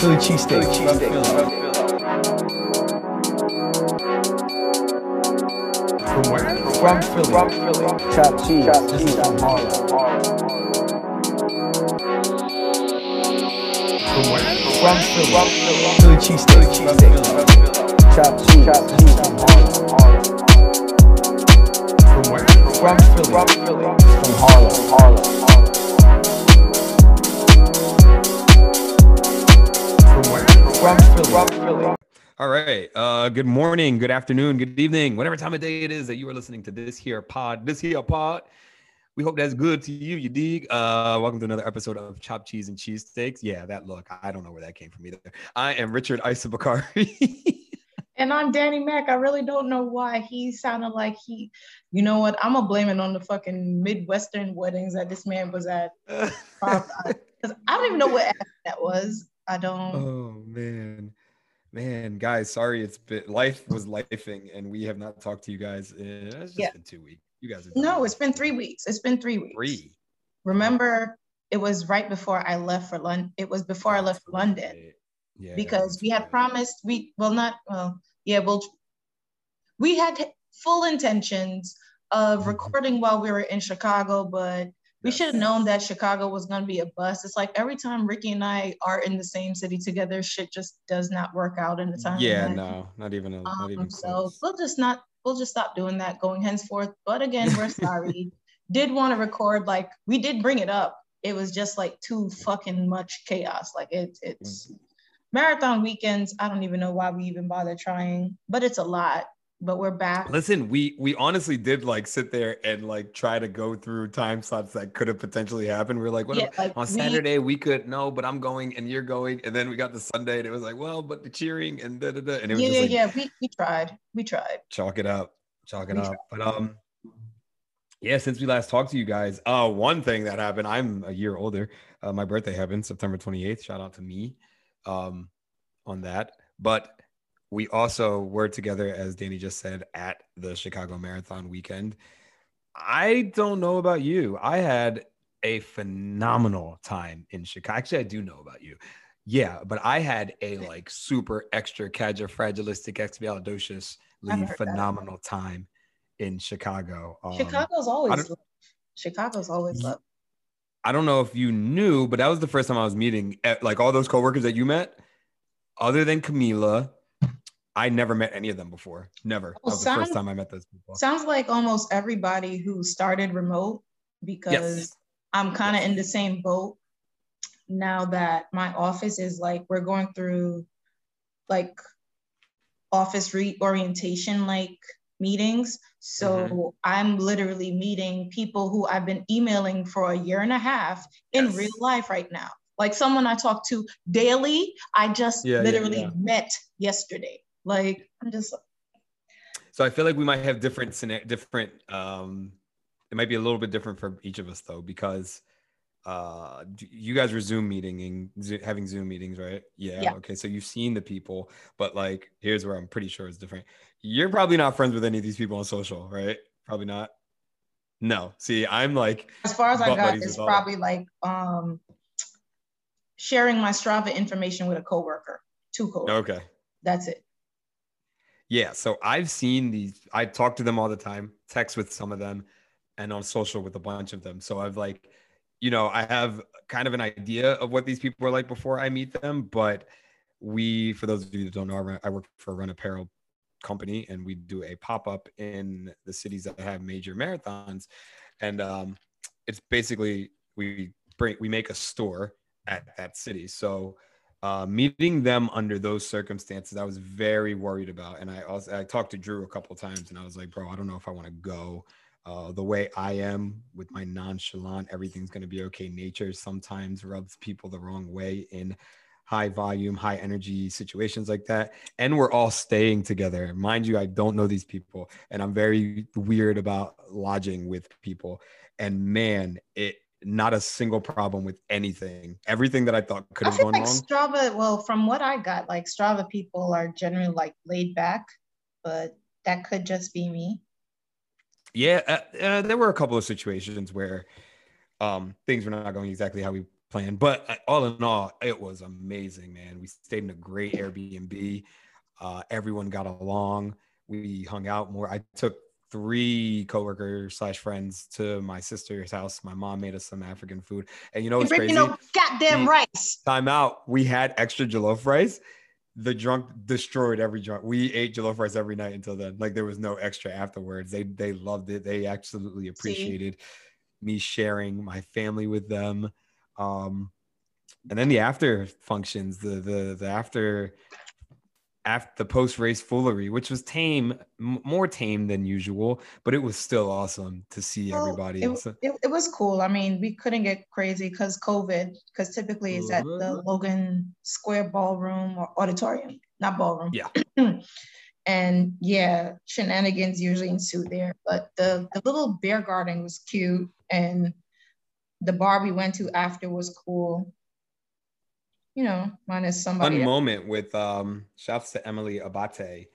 Philly cheesesteak. From where? From Philly. From Philly. Chopped cheese. Chopped This cheese. is from Harlem. From where? From Philly. Philly. Philly cheesesteak. Chopped cheese. Chopped This is cheese. from Harlem. From where? Philly. From Philly. From Harlem. Harlem. From? From Philly. All right. Uh, good morning, good afternoon, good evening, whatever time of day it is that you are listening to this here pod, this here pod. We hope that's good to you. You dig? Uh, welcome to another episode of Chopped Cheese and Cheesesteaks. Yeah, that look. I don't know where that came from either. I am Richard Isabakari. And I'm Danny Mac. I really don't know why he sounded like he, you know what? I'm gonna blame it on the fucking Midwestern weddings that this man was at. Because I don't even know what that was. I don't. oh man, man, guys, sorry. It's been life was lifing, and we have not talked to you guys. In, it's just Yeah. been two weeks. You guys no, it's been three weeks. It's been three weeks. three. Remember, it was right before I left for London. It was before I left for London. Yeah, because we had promised we well not well yeah well we had full intentions of Mhm. recording while we were in Chicago, but we should have known that Chicago was going to be a bust. It's like every time Ricky and I are in the same city together, shit just does not work out in the time. Yeah, no, not even a, not even Um, so close. we'll just not we'll just stop doing that going henceforth. But again, we're sorry. did want to record like we did bring it up. It was just like too fucking much chaos. Like it's it's marathon weekends. I don't even know why we even bother trying, but it's a lot. But we're back. Listen, we we honestly did like sit there and like try to go through time slots that could have potentially happened. We are like, what Yeah, like, on we- Saturday we could no, but I'm going and you're going, and then we got the Sunday and it was like, well, but the cheering and da da da, and it was yeah, yeah, like yeah. We we tried. We tried. chalk it up, chalk it We up. But um, yeah, since we last talked to you guys, uh, one thing that happened, I'm a year older. Uh, my birthday happened September 28th. Shout out to me, um, on that. But we also were together, as Danny just said, at the Chicago Marathon weekend. I don't know about you. I had a phenomenal time in Chicago. Actually, I do know about you. Yeah, but I had a like super extra fragilistic expialidocious I've that. phenomenal time in Chicago. Um, Chicago's always. Chicago's always love. I don't know if you knew, but that was the first time I was meeting eh, like all those coworkers that you met. Other than Camila, I never met any of them before. Never. That Oh, was the first time I met those people. Sounds like almost everybody who started remote because Yes. I'm kind of in the same boat now that my office is like we're going through like office reorientation like meetings. So Mm-hmm. I'm literally meeting people who I've been emailing for a year and a half in Yes. real life right now. Like someone I talk to daily, I just Yeah, yeah, literally yeah. met yesterday. Like I'm just So I feel like we might have different different um it might be a little bit different for each of us though because uh you guys were zoom meeting and having zoom meetings right yeah, Yeah. okay so you've seen the people but like here's where i'm pretty sure it's different you're probably not friends with any of these people on social right probably not no see i'm like as far as I got, buddies it's with all- probably like um sharing my Strava information with a coworker, two coworkers. okay That's it. Yeah, so I've seen these. I talk to them all the time, text with some of them, and on social with a bunch of them. So I've like, you know, I have kind of an idea of what these people are like before I meet them. But we, for those of you that don't know, I work for a run apparel company, and we do a pop up in the cities that have major marathons, and um, it's basically we bring we make a store at that city. So uh, meeting them under those circumstances, I was very worried about. And I also I talked to Drew a couple times, and I was like, bro, I don't know if I want to go. Uh, the way I am with my nonchalant, everything's gonna be okay. Nature sometimes rubs people the wrong way in high volume, high energy situations like that. And we're all staying together. Mind you, I don't know these people, and I'm very weird about lodging with people. And man, it not a single problem with anything. Everything that I thought could I have feel gone like wrong. Strava, well, from what I got, like Strava people are generally like laid back, but that could just be me. Yeah, uh, uh, there were a couple of situations where um, things were not going exactly how we planned, but uh, all in all, it was amazing, man. We stayed in a great Airbnb. Uh, everyone got along. We hung out more. I took three coworkers slash friends to my sister's house. My mom made us some African food, and you know what's crazy? you know, goddamn rice. Time out. We had extra jollof rice. The drunk destroyed every drunk. We ate jollof rice every night until then. Like there was no extra afterwards. They they loved it. They absolutely appreciated me sharing my family with them. Um, and then the after functions, the the the after after the post race foolery, which was tame, m- more tame than usual, but it was still awesome to see Well, everybody. It, So- it, it was cool. I mean, we couldn't get crazy because COVID, because typically it's at the Mhm. Logan Square Ballroom or auditorium, not ballroom. Yeah. and yeah, shenanigans usually ensue there. But the, the little beer garden was cute. And the bar we went to after was cool. You know, minus somebody. that- moment with um shouts to Emily Abbate,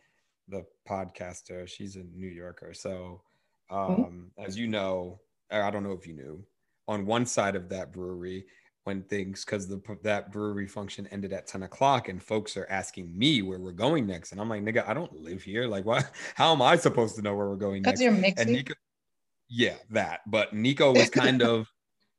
the podcaster. She's a New Yorker. So um as you know, or I don't know if you knew, on one side of that brewery, when things because the that brewery function ended at 10 o'clock and folks are asking me where we're going next. And I'm like, nigga, I don't live here. Like, what how am I supposed to know where we're going Because next? you're and mixing. Nico, yeah, that. But Nico was kind of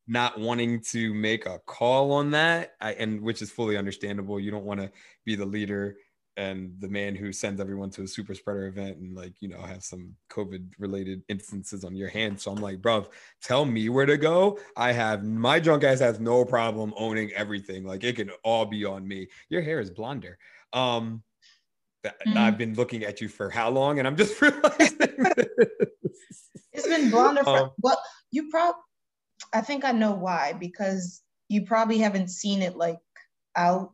not wanting to make a call on that, I, and which is fully understandable. You don't want to be the leader and the man who sends everyone to a super spreader event and like you know have some COVID related instances on your hands. So I'm like, bro, tell me where to go. I have my drunk ass has no problem owning everything. Like it can all be on me. Your hair is blonder. Um, that- Mhm. I've been looking at you for how long, and I'm just realizing. It's been blonder for Um, well, you probably I think I know why, because you probably haven't seen it like out.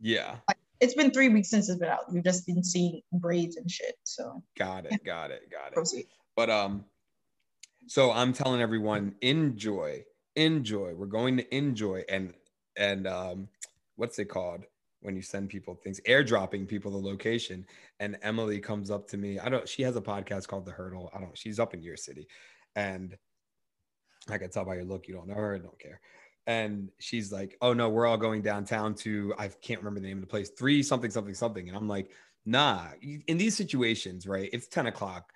yeah. It's been three weeks since it's been out. You've just been seeing braids and shit. So Got it. Got it. Got it. proceed. But um, so I'm telling everyone, enjoy, enjoy. We're going to enjoy and and um, what's it called when you send people things? Airdropping people the location. And Emily comes up to me. I don't. She has a podcast called The Hurdle. I don't. She's up in your city, and I can tell by your look you don't know her. Don't care. And she's like, "Oh no, we're all going downtown to I can't remember the name of the place. Three something something something." And I'm like, "Nah." In these situations, right? It's ten o'clock.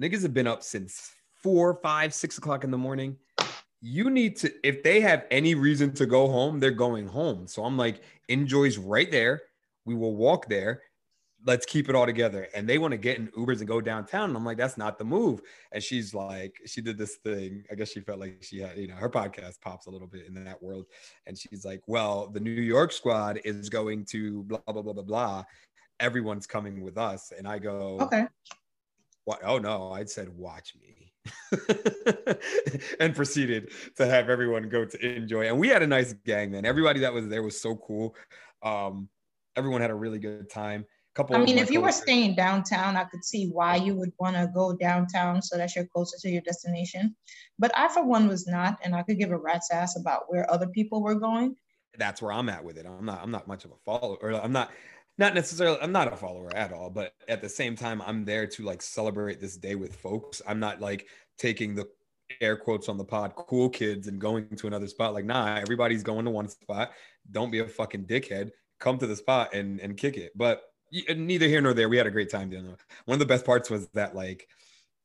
Niggas have been up since four, five, six o'clock in the morning. You need to, if they have any reason to go home, they're going home. So I'm like, enjoy's right there. We will walk there. Let's keep it all together. And they want to get in Ubers and go downtown. And I'm like, that's not the move. And she's like, she did this thing. I guess she felt like she had, you know, her podcast pops a little bit in that world. And she's like, well, the New York squad is going to blah, blah, blah, blah, blah. Everyone's coming with us. And I go, Okay. what? Oh no, I said, watch me. and proceeded to have everyone go to enjoy. And we had a nice gang, man. Everybody that was there was so cool. Um, everyone had a really good time. Couple I mean, if you were staying downtown, I could see why you would want to go downtown so that you're closer to your destination. But I, for one, was not, and I could give a rat's ass about where other people were going. that's where I'm at with it. I'm not I'm not much of a follower or I'm not not necessarily I'm not a follower at all, but at the same time I'm there to like celebrate this day with folks. I'm not like taking the air quotes on the pod cool kids and going to another spot like nah, everybody's going to one spot. Don't be a fucking dickhead. Come to the spot and and kick it. But neither here nor there. We had a great time doing it. One of the best parts was that like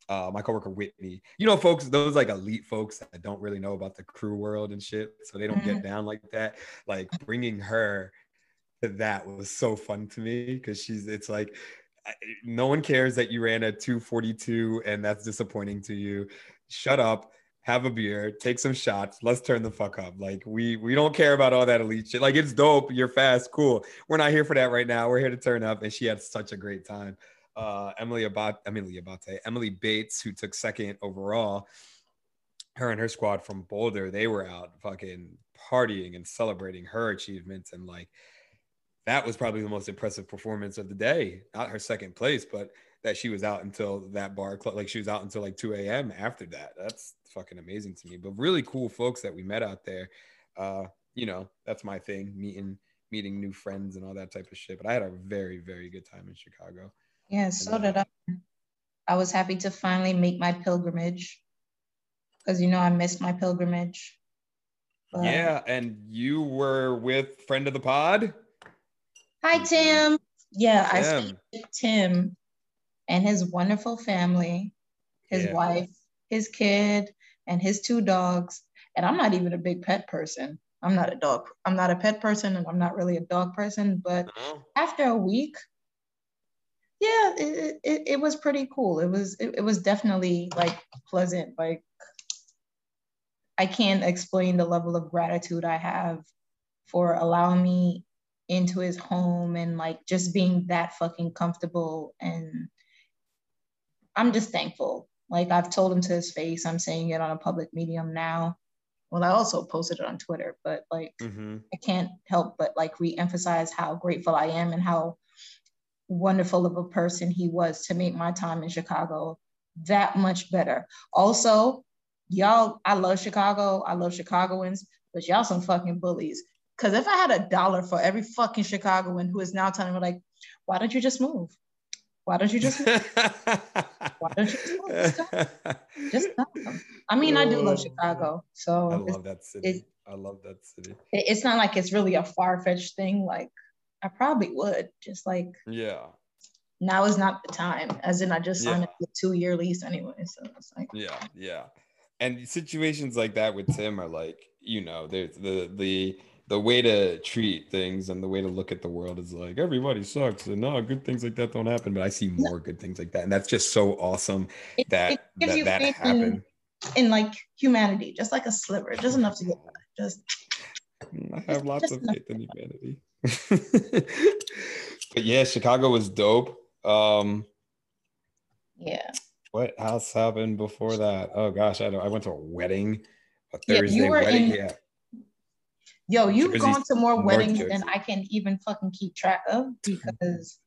uh, my coworker Whitney. You know, folks, those like elite folks that don't really know about the crew world and shit, so they don't get down like that. Like bringing her to that was so fun to me because she's. It's like no one cares that you ran a 242 and that's disappointing to you. Shut up. Have a beer, take some shots. Let's turn the fuck up. Like we we don't care about all that elite shit. Like it's dope. You're fast, cool. We're not here for that right now. We're here to turn up. And she had such a great time uh, Emily Abbate, Emily Abbate, Emily Bates, who took second overall. Her and her squad from Boulder, they were out fucking partying and celebrating her achievements, and like that was probably the most impressive performance of the day. Not her second place, but that she was out until that bar, cl- like she was out until like 2 a.m. after that. That's fucking amazing to me. But really cool folks that we met out there. Uh, you know, that's my thing, meeting meeting new friends and all that type of shit. But I had a very very good time in Chicago. Yeah, so did I. I was happy to finally make my pilgrimage because you know I missed my pilgrimage. But- Yeah, and you were with friend of the pod. Hi, Tim. Yeah, I Tim. stayed with Tim and his wonderful family, his Yeah. wife, his kid, and his two dogs. And I'm not even a big pet person. I'm not a dog. I'm not a pet person, and I'm not really a dog person. But Oh, after a week, yeah, it, it, it was pretty cool. It was it, it was definitely like pleasant. Like I can't explain the level of gratitude I have for allowing me into his home and like just being that fucking comfortable and I'm just thankful. Like I've told him to his face, I'm saying it on a public medium now. Well, I also posted it on Twitter, but like mhm. I can't help but like re-emphasize how grateful I am and how wonderful of a person he was to make my time in Chicago that much better. Also, y'all, I love Chicago. I love Chicagoans, but y'all some fucking bullies. Cause if I had a dollar for every fucking Chicagoan who is now telling me like, why don't you just move? Why don't you just? Why don't you just move? Just tell them. I mean, I do love Oh, Chicago, so I love that city. it's- I love that city. it- it's not like it's really a far-fetched thing like i probably would just like Yeah, now is not the time as in i just signed Yeah. a two-year lease anyway so it's like yeah, yeah. And situations like that with Tim are like, you know, there's the the the way to treat things and the way to look at the world is like everybody sucks and no good things like that don't happen. But I see more good things like that, and that's just so awesome it, that it gives that, you that faith happened. in, in like humanity just like a sliver just enough to get by. just I have lots just of faith in humanity. but yeah, Chicago was dope. Um, yeah what else happened before that? Oh gosh, I don't, I went to a wedding, a Yeah, Thursday were wedding. in- yeah, yo you've Jersey- gone to more weddings Jersey. than i can even fucking keep track of because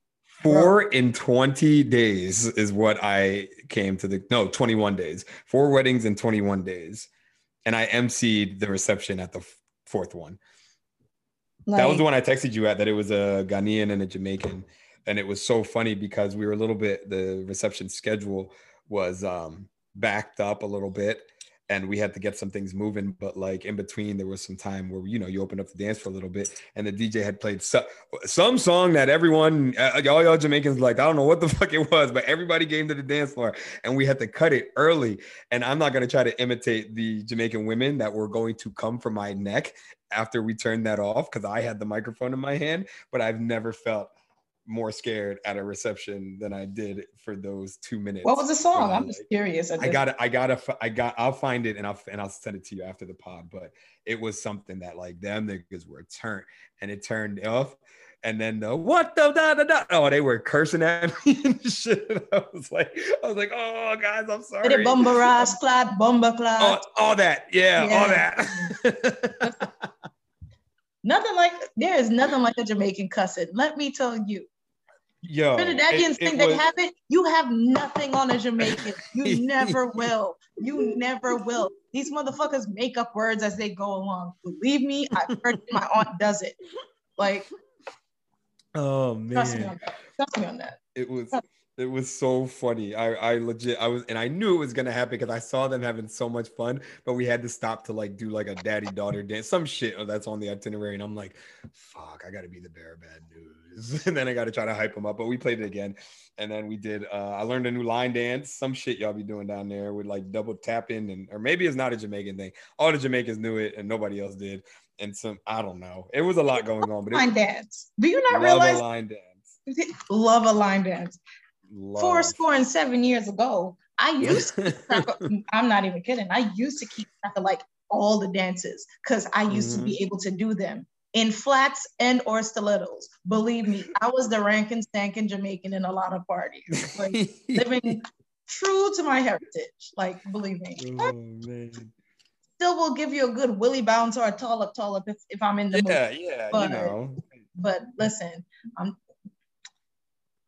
four in 20 days is what I came to the no 21 days. Four weddings in 21 days, and I emceed the reception at the f- fourth one. like, that was the one I texted you at. That it was a Ghanaian and a Jamaican, and it was so funny because we were a little bit. The reception schedule was um, backed up a little bit, and we had to get some things moving. But like in between, there was some time where you know you opened up the dance for a little bit, and the DJ had played so, some song that everyone, uh, all y'all Jamaicans, like I don't know what the fuck it was, but everybody came to the dance floor, and we had to cut it early. And I'm not gonna try to imitate the Jamaican women that were going to come from my neck after we turned that off because I had the microphone in my hand, but I've never felt more scared at a reception than I did for those two minutes. what was the song i'm just curious I got it. I got to. I got. I'll find it and I'll and I'll send it to you after the pod. But it was something that like them niggas were turned and it turned off. And then the what the da da da. Oh, they were cursing at me and shit. I was like, I was like, oh guys, I'm sorry. the bomba ras clad bomba clad all, all that, yeah, all that. Nothing like there is nothing like a Jamaican cussing. Let me tell you. Yo, Trinidadians it- think it they was- have it. You have nothing on a Jamaican. You never will. You never will. These motherfuckers make up words as they go along. Believe me, I've heard my aunt does it. Like, Oh trust me man, on that. Trust me on that. it was it was so funny. I I legit I was and I knew it was gonna happen because I saw them having so much fun, but we had to stop to like do like a daddy daughter dance, some shit that's on the itinerary, and I'm like, fuck, I gotta be the bearer of bad news, and then I gotta try to hype them up. But we played it again, and then we did. uh I learned a new line dance, some shit y'all be doing down there with like double tapping, and or maybe it's not a Jamaican thing. All the Jamaicans knew it, and nobody else did. And some I don't know. It was a lot going on, but Line dance. Do you not love realize? a line dance. Love a line dance. Four Love. score and seven years ago, I used to of- I'm not even kidding. I used to keep track of like all the dances because I used to Mm-hmm. be able to do them in flats and or stilettos. Believe me, I was the ranking stankin' Jamaican in a lot of parties. Like living true to my heritage. Like, believe me. oh. Still will give you a good willy bounce or a tall up, tall up if, if I'm in the mood. Yeah, yeah, But- you know. But listen, I'm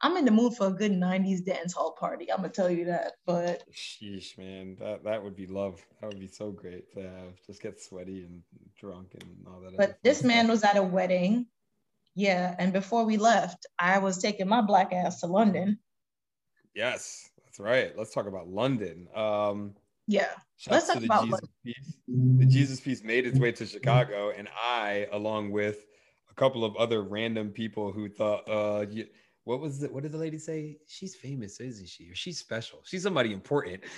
I'm in the mood for a good 90s dance hall party. I'm gonna tell you that. But Sheesh, man. That that would be love. That would be so great to have. Just get sweaty and drunk and all that. but this man was at a wedding. Yeah, and before we left, I was taking my black ass to London. Yes. That's right. Let's talk about London. Um, Yeah. Let's talk about Jesus piece. The Jesus piece made its way to Chicago, and I, along with a couple of other random people who thought, uh, y- what was it? What did the lady say? She's famous, isn't she? Or she's special. She's somebody important.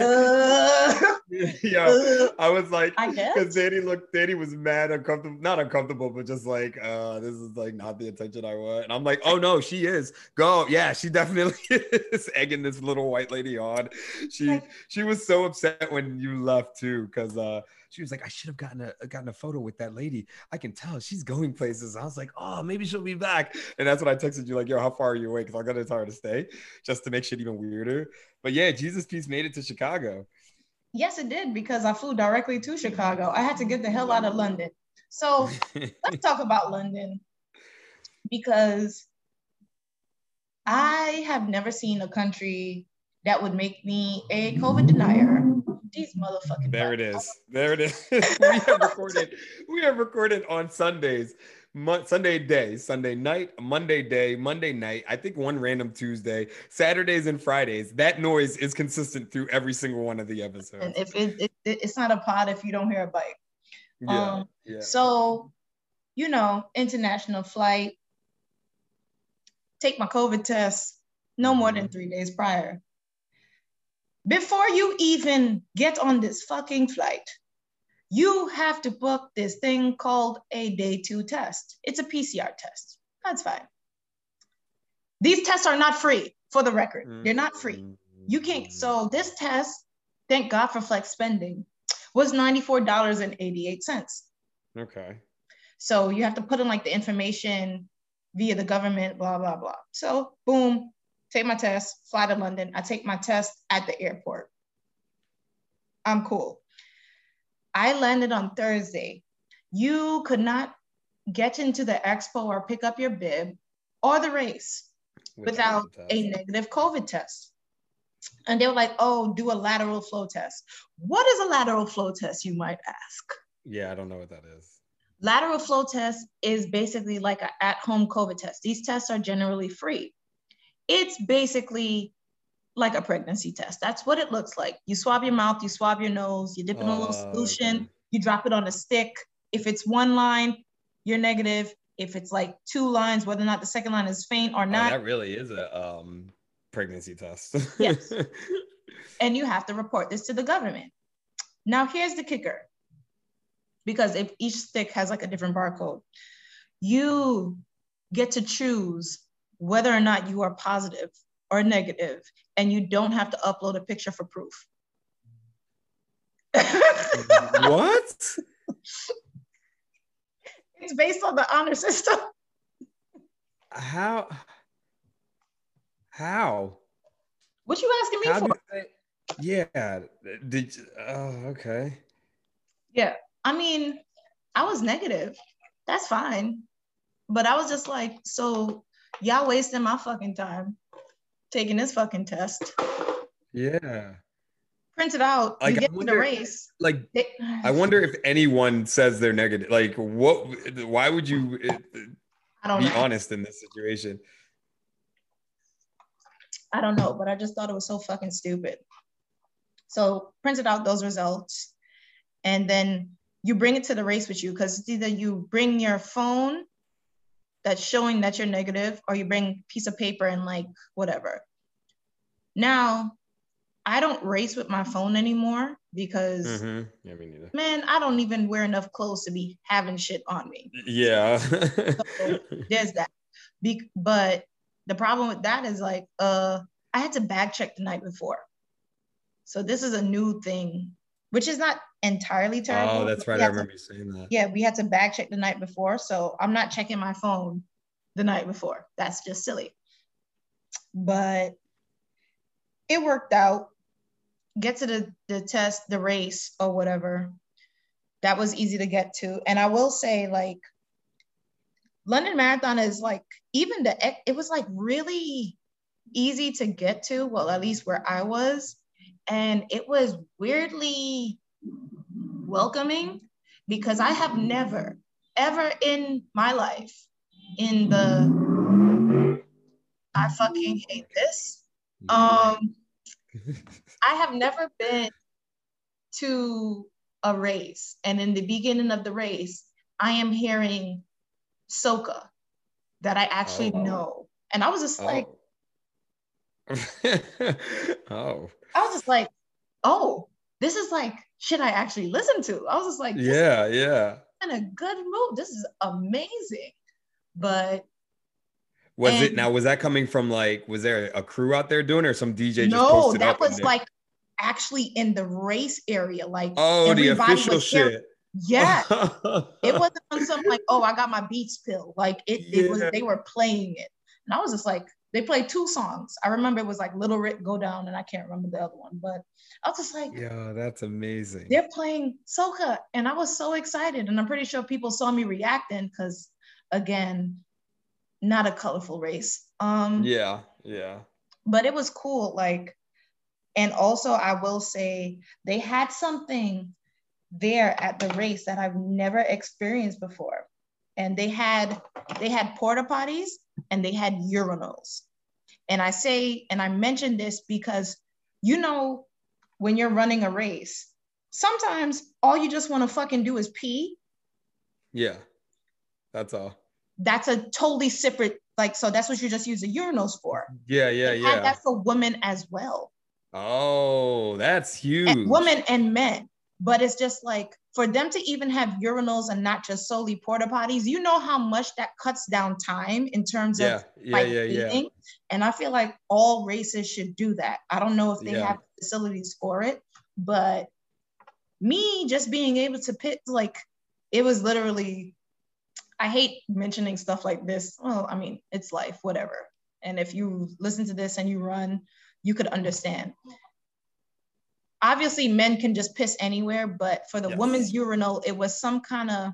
Uh, yeah, I was like, because Danny looked, Danny was mad, uncomfortable, not uncomfortable, but just like, uh, this is like not the attention I want. And I'm like, oh no, she is. Go, yeah, she definitely is egging this little white lady on. She she was so upset when you left too, because uh, she was like, I should have gotten a uh, gotten a photo with that lady. I can tell she's going places. I was like, oh, maybe she'll be back. And that's when I texted you like, yo, how far are you away? Because I'm gonna tell her to stay, just to make shit even weirder. But yeah, Jesus Piece made it to Chicago. yes, it did because I flew directly to Chicago. I had to get the hell out of London. So let's talk about London because I have never seen a country that would make me a COVID denier. These motherfucking There it is. There it is. we have recorded. We have recorded on Sundays, Mon- Sunday day, Sunday night, Monday day, Monday night. I think one random Tuesday, Saturdays and Fridays. That noise is consistent through every single one of the episodes. And if it, it, it- it's not a pod if you don't hear a bite. yeah, um, yeah. So, you know, international flight, take my COVID test no more than Mhm. three days prior. Before you even get on this fucking flight, you have to book this thing called a day two test. It's a PCR test. That's fine. These tests are not free, for the record. They're not free. You can't. Mm-hmm. So this test, thank God for flex spending, was $94.88. Okay. So you have to put in like the information via the government, blah, blah, blah. So boom, take my test, fly to London. I take my test at the airport. I'm cool. I landed on Thursday. You could not get into the expo or pick up your bib or the race without the a negative COVID test. And they were like, oh, do a lateral flow test. What is a lateral flow test, you might ask? Yeah, I don't know what that is. Lateral flow test is basically like an at-home COVID test. These tests are generally free. It's basically like a pregnancy test. That's what it looks like. You swab your mouth, you swab your nose, you dip in a little Oh, solution, you drop it on a stick. If it's one line, you're negative. If it's like two lines, whether or not the second line is faint or Oh, not, that really is a um pregnancy test. Yes. and you have to report this to the government. Now, here's the kicker because if each stick has like a different barcode, you get to choose whether or not you are positive or negative, and you don't have to upload a picture for proof. what? It's based on the honor system. How? How? What you asking me How for? they? Yeah. Did oh okay. Yeah. I mean, I was negative. That's fine. But I was just like, so y'all wasting my fucking time taking this fucking test. Yeah. Print it out. Like, you get to wonder- the race. Like They- I wonder if anyone says they're negative. Like what why would you I don't be know. honest in this situation? I don't know, but I just thought it was so fucking stupid. So printed out those results, and then you bring it to the race with you because it's either you bring your phone that's showing that you're negative, or you bring a piece of paper and like whatever. Now, I don't race with my phone anymore because Mhm. Yeah, man, I don't even wear enough clothes to be having shit on me. Yeah. there's that. Be- but the problem with that is like, uh, I had to back check the night before. So this is a new thing, which is not entirely oh, terrible. oh, that's right. I to- remember you saying that. yeah, we had to bag check the night before. So I'm not checking my phone the night before. That's just silly. But it worked out. Get to the, the test, the race, or whatever. That was easy to get to. And I will say, like, London Marathon is like, even the, it was like really easy to get to. Well, at least where I was. And it was weirdly welcoming because I have never, ever in my life, in the I fucking hate this, Um, I have never been to a race, and in the beginning of the race, I am hearing soca that I actually Oh. know, and I was just like, oh. oh. I was just like, oh, this is like shit I actually listen to. I was just like, Yeah, yeah. in a good mood. This is amazing. But Was it now? Was that coming from like? Was there a crew out there doing, it or some DJ just no, that was like actually in the race area. Like oh, the official shit. Yeah. it wasn't on some like, oh, I got my beats pill. Like it, it was they were playing it. And I was just like, they played two songs. I remember it was like Little Rick Go Down, and I can't remember the other one, but I was just like, Yeah, that's amazing. they're playing soca. And I was so excited. And I'm pretty sure people saw me reacting because again, not a colorful race. Um Yeah, yeah. but it was cool. Like, and also I will say they had something there at the race that I've never experienced before. And they had they had porta potties and they had urinals. And I say, and I mention this because you know, when you're running a race, sometimes all you just want to fucking do is pee. Yeah. That's all. That's a totally separate, like, so that's what you just use the urinals for. Yeah, yeah, yeah. That's for women as well. Oh, that's huge. and women and men. But it's just like for them to even have urinals and not just solely porta potties, you know how much that cuts down time in terms Yeah, of yeah, like yeah, yeah. And I feel like all races should do that. I don't know if they Yeah. have facilities for it, but me just being able to pit like it was literally I hate mentioning stuff like this. Well, I mean, it's life, whatever. And if you listen to this and you run, you could understand. Obviously, men can just piss anywhere, but for the Yes. women's urinal, it was some kind of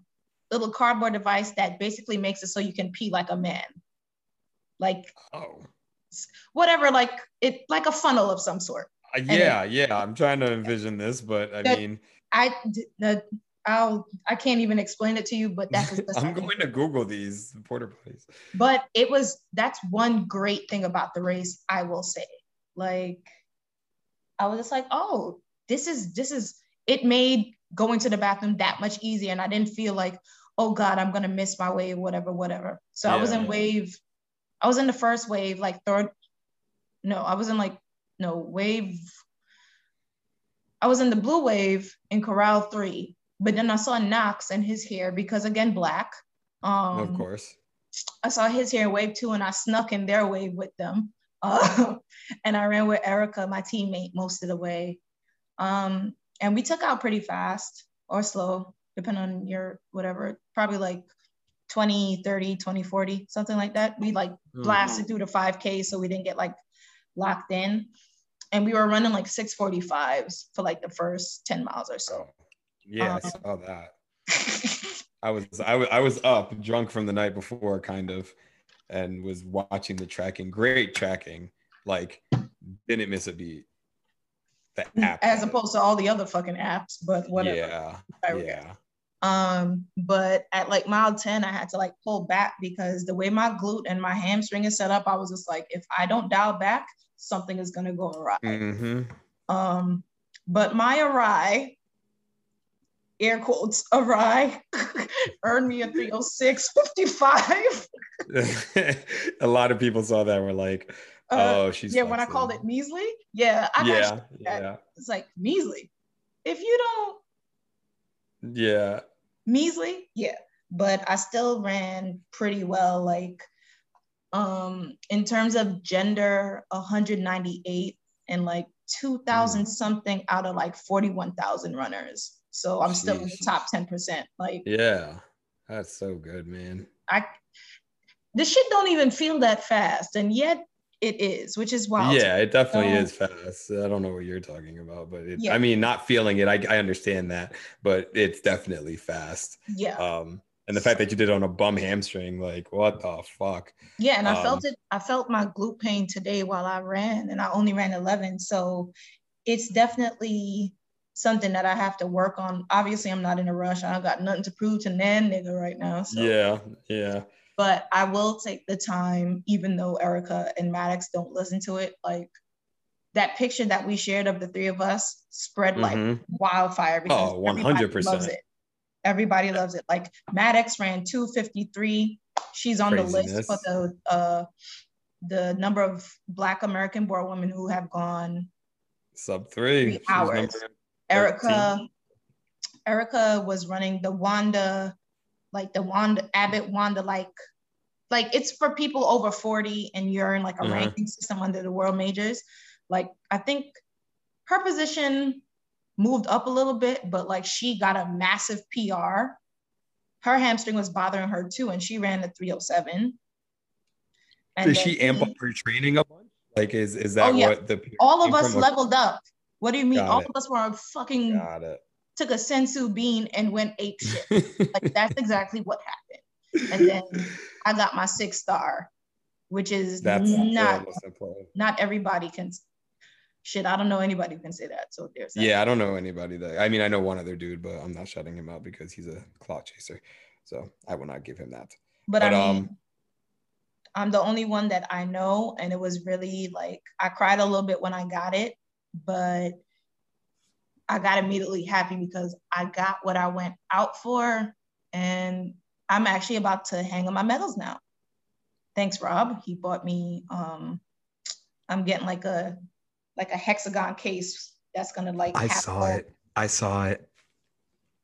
little cardboard device that basically makes it so you can pee like a man. Like Oh. whatever, like it like a funnel of some sort. Uh, yeah, yeah. I'm trying to envision this, but I That- mean, I the I'll I can't even explain it to you, but that's I'm going to Google these porta potties. but it was that's one great thing about the race i will say like i was just like oh this is this is it made going to the bathroom that much easier and i didn't feel like oh god i'm gonna miss my wave whatever whatever so i was in Yeah. wave i was in the first wave like third no i was in like no wave i was in the blue wave in corral three but then i saw knox and his hair because again black um of course. I saw his hair wave two and I snuck in their wave with them. Uh, and I ran with Erica, my teammate, most of the way. Um, and we took out pretty fast or slow, depending on your whatever, probably like 20, 30, 20, 40, something like that. We like Mm-hmm. blasted through the 5K so we didn't get like locked in. And we were running like 645s for like the first 10 miles or so. Oh, yeah, I Um, saw that. I was I was I was up drunk from the night before, kind of, and was watching the tracking. Great tracking, like didn't miss a beat. The app, As opposed to all the other fucking apps, but whatever. Yeah, yeah, Um, but at like mile 10, I had to like pull back because the way my glute and my hamstring is set up, I was just like, if I don't dial back, something is gonna go awry. hmm Um, but my awry, air quotes, awry, earned me a 306.55. a lot of people saw that and were like, Uh, "Oh, she's yeah, when I called it measly, yeah, I yeah, yeah, it's like measly. If you don't yeah. measly? Yeah but i still ran pretty well like um in terms of gender 198 and like 2000 something out of like 41,000 runners. So i'm still in the top 10% like Yeah, that's so good, man. i this shit don't even feel that fast and yet it is which is wild Yeah, it definitely Um, is fast. I don't know what you're talking about, but it, Yeah. I mean, not feeling it, I, I understand that, but it's definitely fast. yeah Um, and the fact that you did it on a bum hamstring, like, what the fuck? Yeah, and I Um, felt it. I felt my glute pain today while I ran, and I only ran 11. So it's definitely something that I have to work on. Obviously, I'm not in a rush. I don't got nothing to prove to nan nigga right now. So. Yeah, yeah, But I will take the time, even though Erica and Maddox don't listen to it. Like that picture that we shared of the three of us spread like Mhm. wildfire because Oh, 100%. loves it. Everybody loves it. Like Maddox ran 253. She's on the list for the uh the number of black American born women who have gone. Sub three. Three hours. Erica Erica was running the Wanda, like the Wanda Abbott Wanda like like it's for people over 40 and you're in like a Mhm. ranking system under the world majors. Like I think her position moved up a little bit, but like she got a massive PR. Her hamstring was bothering her too, and she ran the 307. And Did she amp up her training a bunch? Like, is is that Oh, yeah. what the all of us from? leveled up. What do you mean? Got all it. of us were fucking Got it. Took a senzu bean and went ape shit. like that's exactly what happened. And then I got my six star, which is That's not not everybody can. Shit, I don't know anybody who can say that. So there's that. Yeah, I don't know anybody that. I mean, I know one other dude, but I'm not shutting him out because he's a clout chaser. So I will not give him that. But, I But, mean, um, I'm the only one that I know, and it was really like I cried a little bit when I got it, but I got immediately happy because I got what I went out for, and I'm actually about to hang on my medals now. Thanks, Rob. He bought me. Um, I'm getting like a like a hexagon case that's gonna like. I saw all- it. I saw it.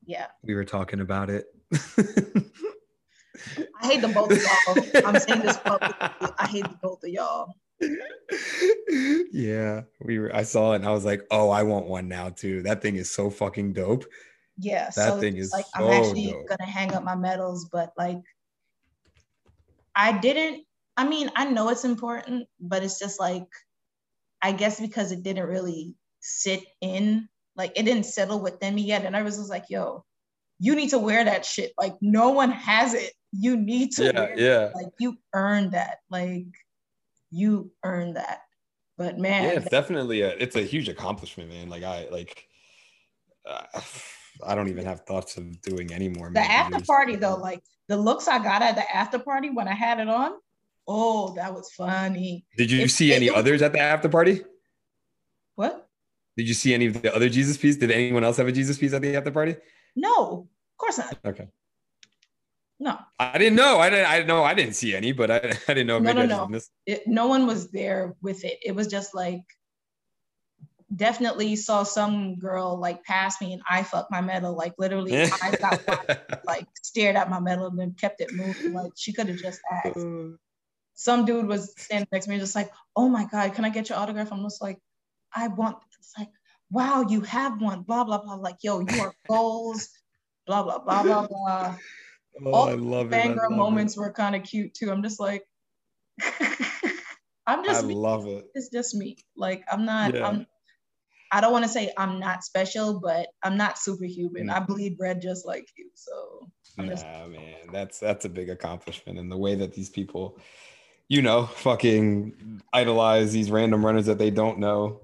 Yeah, We were talking about it. I hate them both of y'all. I'm saying this publicly. I hate both of y'all. yeah, we were. I saw it and I was like, "Oh, I want one now too." That thing is so fucking dope. Yeah, That so thing is like so I'm actually dope. gonna hang up my medals, but like I didn't. I mean, I know it's important, but it's just like I guess because it didn't really sit in, like it didn't settle within me yet, and I was just like, "Yo, you need to wear that shit. Like no one has it. You need to Yeah, wear it. yeah, Like you earned that. Like you earned that." But yeah. man, It's definitely a. It's a huge accomplishment, man. Like I like. Uh, I don't even have thoughts of doing any more. The after majors. party though, like the looks I got at the after party when I had it on, oh, that was funny. Did you it- see any it- others at the after party? What? Did you see any of the other Jesus piece? Did anyone else have a Jesus piece at the after party? No, of course not. Okay. No, I didn't know. I didn't. I didn't know. I didn't see any, but I, I didn't know. No, no, no. it, no one was there with it. It was just like definitely saw some girl like pass me and I fucked my medal. Like literally, I got wide, like stared at my medal and then kept it moving. Like she could have just asked. Some dude was standing next to me, just like, "Oh my god, can I get your autograph?" I'm just like, "I want." It's like, "Wow, you have one." Blah blah blah. Like, yo, you are goals. Blah blah blah blah blah. Oh, all I love it. Fangirl moments were kind of cute too. I'm just like, I'm It. just I me. love it. It's just me. Like I'm not. Yeah. I'm. I don't want to say I'm not special, but I'm not superhuman. Mm. I bleed red just like you. So just Nah, man, that's that's a big accomplishment, and the way that these people, you know, fucking idolize these random runners that they don't know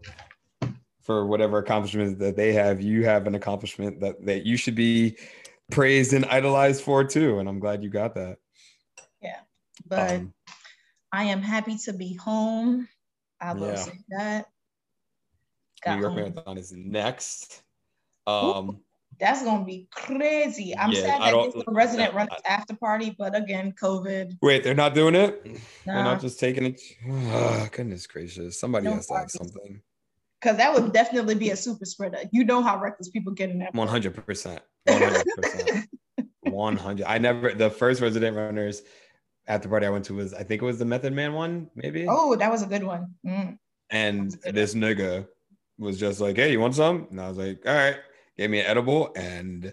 for whatever accomplishments that they have. You have an accomplishment that that you should be praised and idolized for too, and I'm glad you got that. Yeah. But Um, I am happy to be home. I will Yeah. say that. New Got York home. Marathon is next. Um, That's gonna be crazy. I'm Yeah, sad that don't- this is a resident I- runners after party, but again, COVID. wait, they're not doing it. They're not just taking it. Oh, goodness gracious! Somebody No has to have something. because that would definitely be a super spreader. You know how reckless people get in that. One hundred percent. One hundred percent. One hundred. I never. The first resident runners at the party I went to was I think it was the Method Man one, maybe. Oh, that was a good one. Mm. and good this nigga was just like, "Hey, you want some?" And I was like, "All right." Gave me an edible, and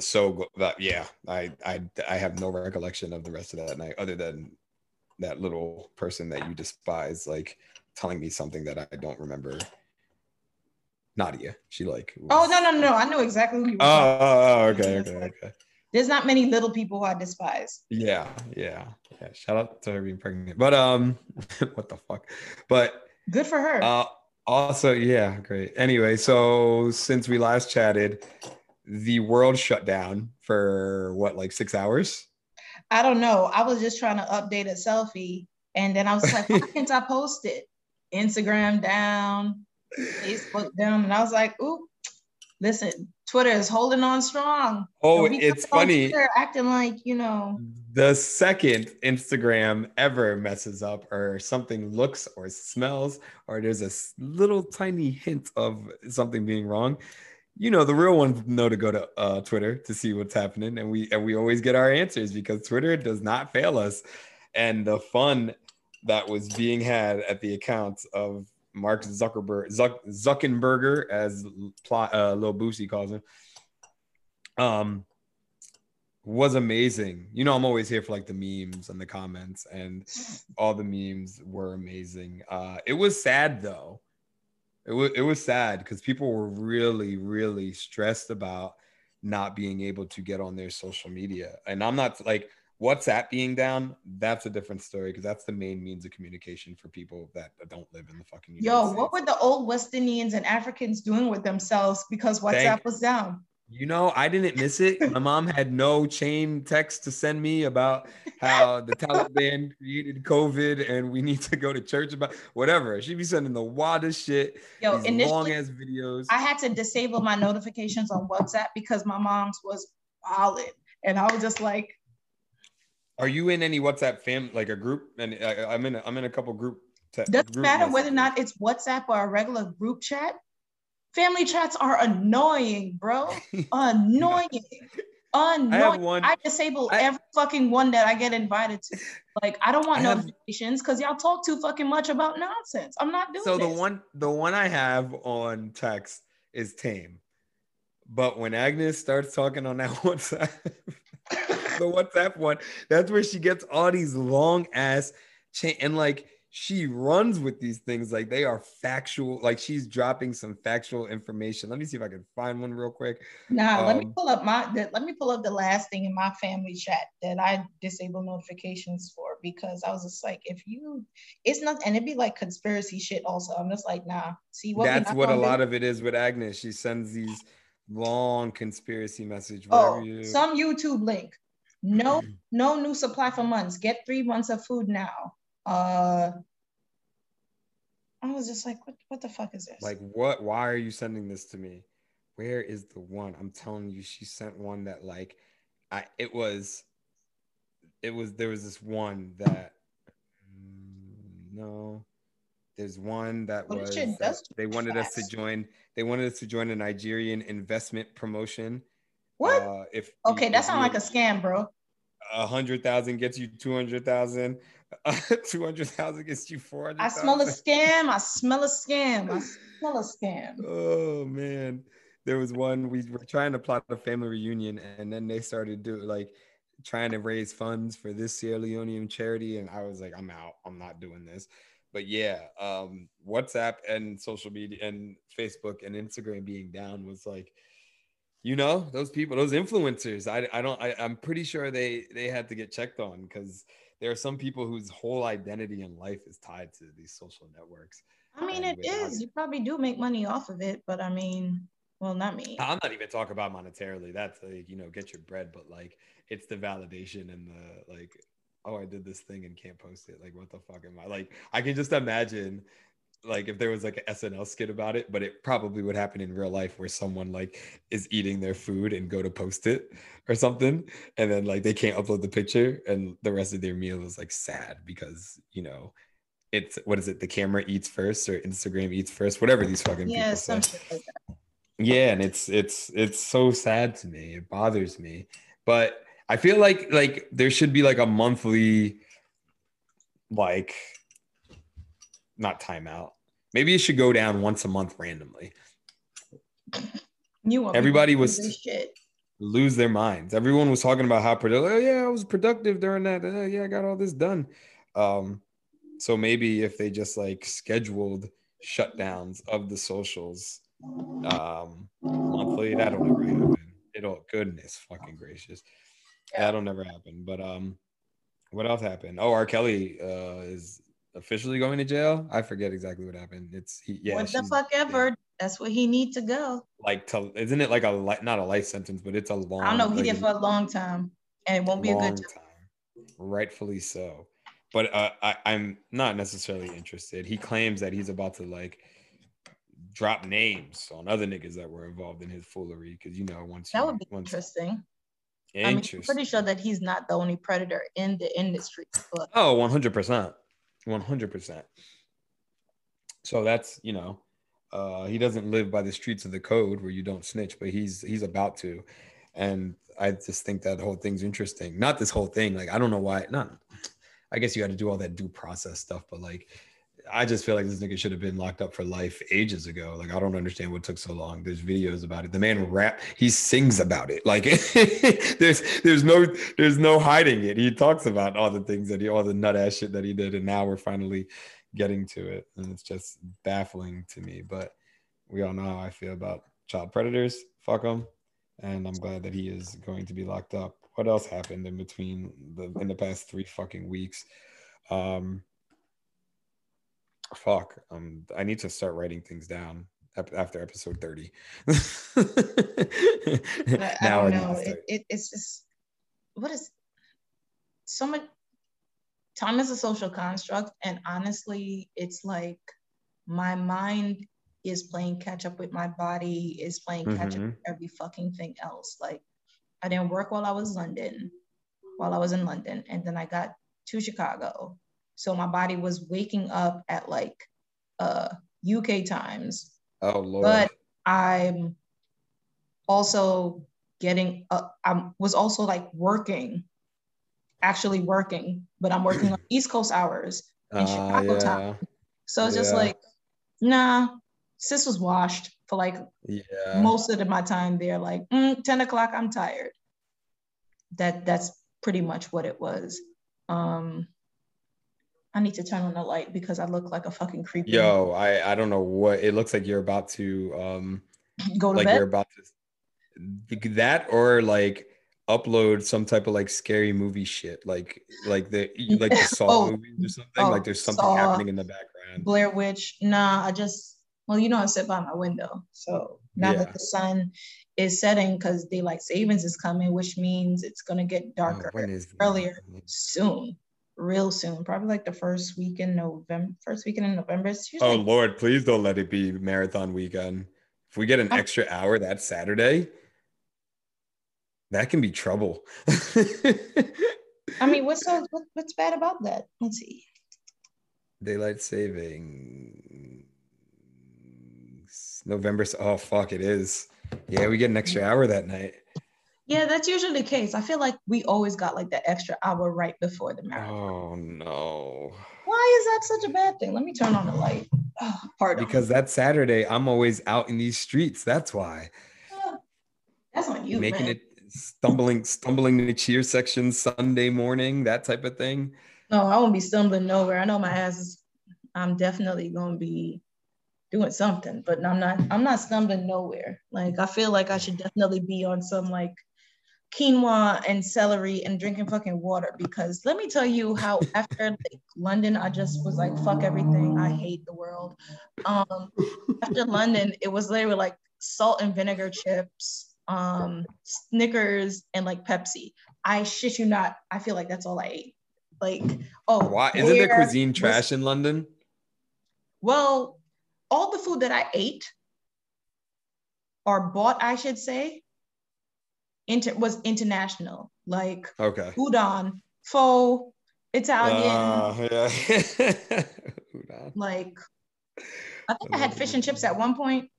so yeah, I I I have no recollection of the rest of that night other than that little person that you despise, like telling me something that I don't remember. Nadia, she like. Oh no no no! no. I know exactly who you. Oh, talking oh, oh, okay, okay, okay. There's not many little people who I despise. Yeah, yeah, yeah. Shout out to her being pregnant. But um, what the fuck? But Good for her. uh, also, yeah, great. Anyway, so since we last chatted, the world shut down for what, like six hours? I don't know. I was just trying to update a selfie, and then I was like, why can't I post it? Instagram down, Facebook down, and I was like, "Ooh, listen, Twitter is holding on strong." Oh, it's funny. Twitter acting like you know. The second Instagram ever messes up, or something looks or smells, or there's a little tiny hint of something being wrong, you know the real ones know to go to uh, Twitter to see what's happening, and we and we always get our answers because Twitter does not fail us. And the fun that was being had at the accounts of Mark Zuckerberg, Zuck, Zuckenberger, as uh, Lil Boosie calls him, um, was amazing. You know, I'm always here for like the memes and the comments, and all the memes were amazing. Uh, it was sad though. It was it was sad because people were really really stressed about not being able to get on their social media, and I'm not like WhatsApp being down. That's a different story because that's the main means of communication for people that don't live in the fucking. United Yo, States. what were the old West Indians and Africans doing with themselves because WhatsApp Thank- was down? You know, I didn't miss it. My mom had no chain text to send me about how the Taliban created COVID and we need to go to church about whatever. She'd be sending the wildest shit, Yo, these long ass videos. I had to disable my notifications on WhatsApp because my mom's was solid, and I was just like, Are you in any WhatsApp fam like a group? And I, I'm in. A, I'm in a couple group. Te- doesn't group matter whether or not it's WhatsApp or a regular group chat. Family chats are annoying, bro. Annoying. Annoying. I one. I disable I- every fucking one that I get invited to. Like, I don't want I notifications because y'all talk too fucking much about nonsense. I'm not doing so the one the one I have on text is tame, but when Agnes starts talking on that WhatsApp, the WhatsApp one, that's where she gets all these long ass chain and like she runs with these things like they are factual. Like she's dropping some factual information. Let me see if I can find one real quick. Nah, let me Um, pull up my the, let me pull up the last thing in my family chat that I disable notifications for because I was just like, if you, it's not, and it'd be like conspiracy shit. Also, I'm just like, nah. See what? that's what a gonna do? lot of it is with Agnes. She sends these long conspiracy message. Oh, you- some YouTube link. No, no new supply for months. Get three months of food now. Uh, I was just like, what? What the fuck is this? Like what? Why are you sending this to me? Where is the one? I'm telling you, she sent one that like, I it was, it was there was this one that, mm, no, there's one that Well, was that they wanted us to join. They wanted us to join a Nigerian investment promotion. What? Uh, if okay, that sounds like a scam, bro. a hundred thousand gets you two hundred thousand. Two hundred thousand gets you four hundred. I smell a scam. I smell a scam. I smell a scam. Oh man, there was one we were trying to plot a family reunion, and then they started do like trying to raise funds for this Sierra Leonean charity, and I was like, I'm out. I'm not doing this. But yeah, um, WhatsApp and social media and Facebook and Instagram being down was like, you know, those people, those influencers. I I don't. I, I'm pretty sure they they had to get checked on because there are some people whose whole identity in life is tied to these social networks. I mean, it is. You probably do make money off of it, but I mean, well, not me. I'm not even talking about monetarily. That's like, you know, get your bread, but like it's the validation and the like, oh, I did this thing and can't post it. Like, what the fuck am I? Like, I can just imagine like if there was like an SNL skit about it, but it probably would happen in real life where someone like is eating their food and go to post it or something. And then like they can't upload the picture and the rest of their meal is like sad because, you know, it's what is it? The camera eats first or Instagram eats first, whatever these fucking Yeah, people say like that. yeah and it's it's it's so sad to me it bothers me but i feel like like there should be like a monthly like not timeout maybe it should go down once a month randomly. You Everybody was- shit. lose their minds. Everyone was talking about how productive oh yeah i was productive during that Uh, yeah i got all this done. Um so maybe if they just like scheduled shutdowns of the socials um monthly that'll never happen. It'll goodness fucking gracious. That'll never happen. But um what else happened? Oh r. Kelly uh is officially going to jail i forget exactly what happened it's he, yeah what the fuck ever. That's where he need to go. like to isn't it like a li- not a life sentence but it's a long I don't know. He like, did for a long time, and it won't be a good. time rightfully so but uh, I, I'm not necessarily interested. He claims that he's about to like drop names on other niggas that were involved in his foolery because you know once That you, would be once, interesting. I mean, I'm pretty sure that he's not the only predator in the industry, but Oh, 100%. 100%. So that's, you know, uh, he doesn't live by the streets of the code where you don't snitch, but he's he's about to. And I just think that whole thing's interesting. Not this whole thing. Like, I don't know why. Not, I guess you got to do all that due process stuff, but like, I just feel like this nigga should have been locked up for life ages ago. Like, I don't understand what took so long. There's videos about it. The man rap, he sings about it. Like, there's there's no there's no hiding it. He talks about all the things that he, all the nut ass shit that he did, and now we're finally getting to it, and it's just baffling to me. But we all know how I feel about child predators. Fuck them, and I'm glad that he is going to be locked up. What else happened in between the in the past three fucking weeks? Um, fuck um i need to start writing things down after episode 30 I, I now don't know. It, it, it's just what is so much time is a social construct, and honestly, it's like my mind is playing catch up with my body, is playing catch up Mhm. with every fucking thing else. Like I didn't work while I was London, while I was in London, and then I got to Chicago. So my body was waking up at like uh UK times. Oh lord. But I'm also getting uh, I was also like working actually working but I'm working on East Coast hours in Ah, Chicago time. so it's just Yeah. like nah sis was washed for like yeah. yeah most of my time there. Like mm, 10 o'clock I'm tired. That that's pretty much what it was. Um I need to turn on the light because I look like a fucking creepy yo i i don't know what it looks like you're about to um go to like bed you're about to that or like upload some type of like scary movie shit like like the like the saw Oh. movies or something Oh, like there's something Saw. happening in the background Blair Witch. Nah, I just well, you know, I sit by my window. So now Yeah. that the sun is setting because daylight savings is coming, which means it's gonna get Oh, darker is earlier. soon, real soon, probably like the first week in November, first weekend in November. Oh like- Lord, please don't let it be marathon weekend. If we get an Oh. extra hour that Saturday, that can be trouble. I mean, what's so what, what's bad about that? Let's see. daylight saving November. Oh fuck, it is. Yeah, we get an extra hour that night. Yeah, that's usually the case. I feel like we always got like the extra hour right before the marathon. Oh no. Why is that such a bad thing? Let me turn on the light. Oh, pardon. Because that Saturday, I'm always out in these streets. That's why. Ah, that's on you, Making man. it stumbling, stumbling in the cheer section Sunday morning, that type of thing. No, I won't be stumbling nowhere. I know my ass is. I'm definitely gonna be doing something, but I'm not. I'm not stumbling nowhere. Like I feel like I should definitely be on some like quinoa and celery and drinking fucking water because let me tell you how after like London I just was like fuck everything. I hate the world. Um, after London it was literally like salt and vinegar chips, um, Snickers and like Pepsi. I shit you not. I feel like that's all I ate. Like oh, Why isn't their where cuisine was- trash in London? well, all the food that I ate or bought, I should say, inter- was international, like Okay. udon, pho, Italian. Uh, yeah. Udon. like, I think I had fish and chips at one point,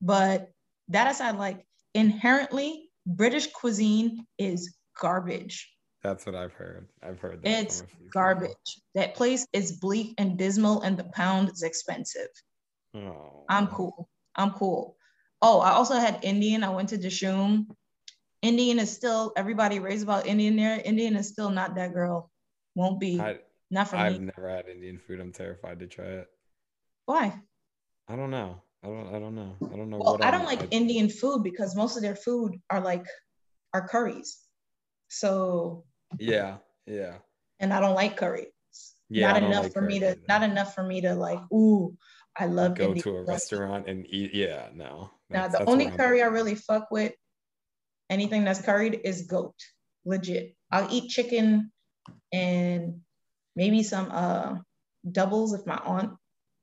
but that aside, like inherently, British cuisine is garbage. That's what I've heard. I've heard that. It's few people. garbage. That place is bleak and dismal, and the pound is expensive. Oh. I'm cool. I'm cool. Oh, I also had Indian. I went to Dishoom. Indian is still everybody raves about Indian there. Indian is still not that girl. Won't be. I, not for I've me. never had Indian food. I'm terrified to try it. Why? I don't know. I don't. I don't know. I don't know Well, what I don't I'm- like Indian food because most of their food are like are curries. So, Yeah. Yeah. and I don't like curry. Yeah. Not enough like for me to either. not enough for me to like, ooh, I love go Indian to a restaurant and eat. Yeah. No. Now, the only I'm curry I really fuck with, anything that's curried, is goat. Legit. I'll eat chicken and maybe some uh doubles if my aunt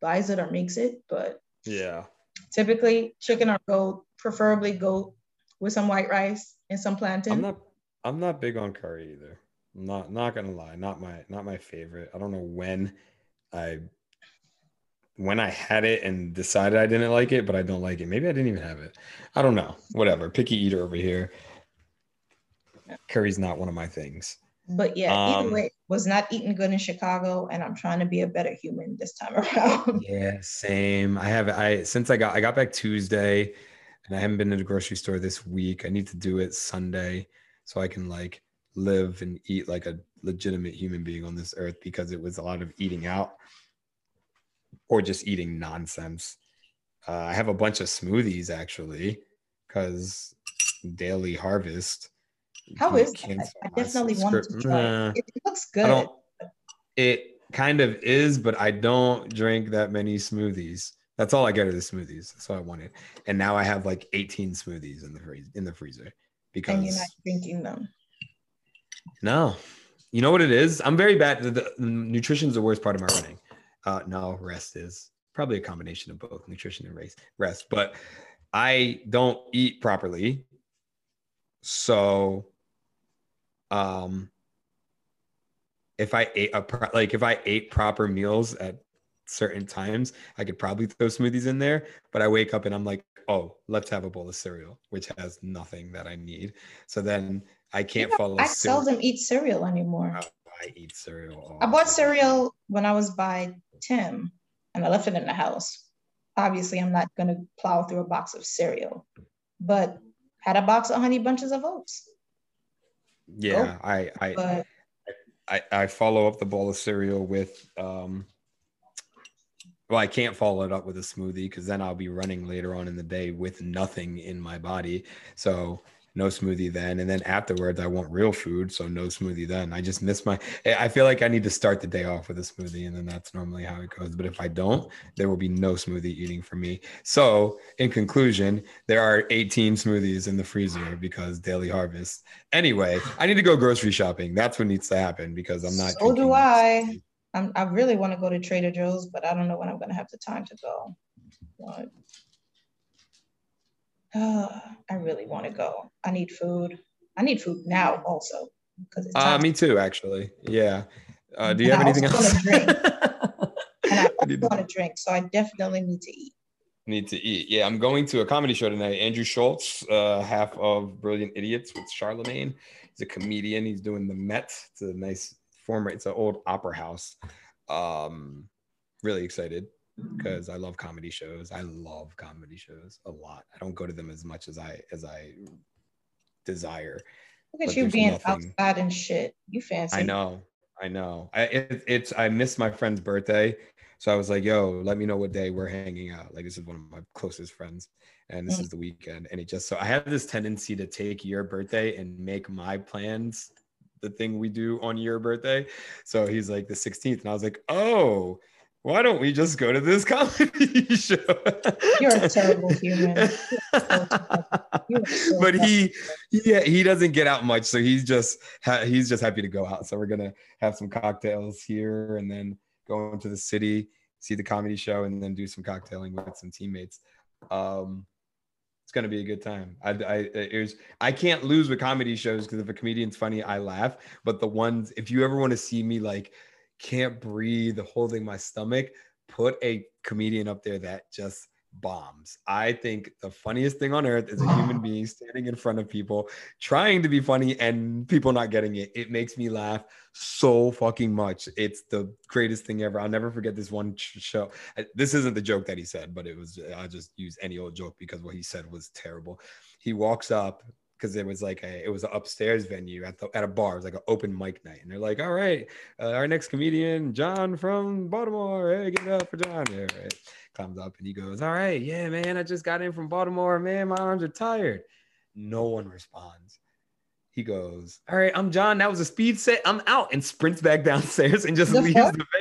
buys it or makes it. But Yeah. typically chicken or goat, preferably goat with some white rice and some plantain. I'm not I'm not big on curry either. I'm not not gonna lie, not my not my favorite. I don't know when I when I had it and decided I didn't like it, but I don't like it. Maybe I didn't even have it. I don't know. Whatever. Picky eater over here. Curry's not one of my things. But yeah, either Um, way, was not eating good in Chicago, and I'm trying to be a better human this time around. Yeah, same. I have I since I got I got back Tuesday and I haven't been to the grocery store this week. I need to do it Sunday so I can like live and eat like a legitimate human being on this earth because it was a lot of eating out or just eating nonsense. Uh, I have a bunch of smoothies actually because daily harvest. How you that? I my definitely want to try. Nah. it. It, it looks I good. don't. It kind of is, but I don't drink that many smoothies. That's all I get are the smoothies. That's all I wanted. And now I have like 18 smoothies in the freeze in the freezer and because you're not drinking them. no, you know what it is. I'm very bad. The, the nutrition's the worst part of my running. Uh, no, rest is probably a combination of both nutrition and race rest. But I don't eat properly, so um if i ate a pro- like if i ate proper meals at certain times i could probably throw smoothies in there but i wake up and i'm like oh let's have a bowl of cereal which has nothing that i need so then i can't You know, follow I cereal. seldom eat cereal anymore. Oh, i eat cereal all I bought cereal when I was by Tim, and I left it in the house. Obviously, I'm not gonna plow through a box of cereal, but had a box of honey bunches of oats. yeah i i But I, I follow up the bowl of cereal with um well I can't follow it up with a smoothie because then I'll be running later on in the day with nothing in my body. So no smoothie then. And then afterwards I want real food. So no smoothie then. I just miss my I feel like I need to start the day off with a smoothie and then that's normally how it goes. But if I don't, there will be no smoothie eating for me. So in conclusion, there are 18 smoothies in the freezer because daily harvest. Anyway, I need to go grocery shopping. That's what needs to happen because I'm not. So do I. I'm, I really want to go to Trader Joe's, but I don't know when I'm gonna have the time to go. But I really want to go. I need food. I need food now also because it's Uh, me too, actually. Yeah. Uh, do you And have I anything else? and I I also need to- want to drink, so I definitely need to eat. need to eat. Yeah, I'm going to a comedy show tonight. Andrew Schulz, uh, half of Brilliant Idiots with Charlemagne. He's a comedian. He's doing the Met. It's a nice former. It's an old opera house. Um, really excited because I love comedy shows. I love comedy shows a lot. I don't go to them as much as I as I desire. Look at But you being nothing- outside and shit. You fancy? I know, I know. I it, it's I missed my friend's birthday, so I was like, "Yo, let me know what day we're hanging out." Like this is one of my closest friends, and this Mm. is the weekend, and it just so I have this tendency to take your birthday and make my plans the thing we do on your birthday. So he's like the 16th, and I was like, "Oh." Why don't we just go to this comedy show? You're a terrible human. So but he yeah he doesn't get out much so he's just ha- he's just happy to go out. So we're gonna have some cocktails here and then go into the city see the comedy show and then do some cocktailing with some teammates. Um it's gonna be a good time. I i it was, i can't lose with comedy shows because if a comedian's funny i laugh. But the ones if you ever want to see me like can't breathe holding my stomach put a comedian up there that just bombs. I think the funniest thing on earth is a human being standing in front of people trying to be funny and people not getting it. It makes me laugh so fucking much. It's the greatest thing ever. I'll never forget this one show. This isn't the joke that he said, but it was, I'll just use any old joke because what he said was terrible. He walks up because it was like a it was an upstairs venue at the at a bar. It was like an open mic night, and they're like, "All right, uh, our next comedian, John from Baltimore. Hey, give it up for John." Yeah, right. Comes up and he goes, "All right, yeah, man, I just got in from Baltimore. Man, my arms are tired." No one responds. He goes, "All right, I'm John. That was a speed set. I'm out," and sprints back downstairs and just The leaves fuck? the venue.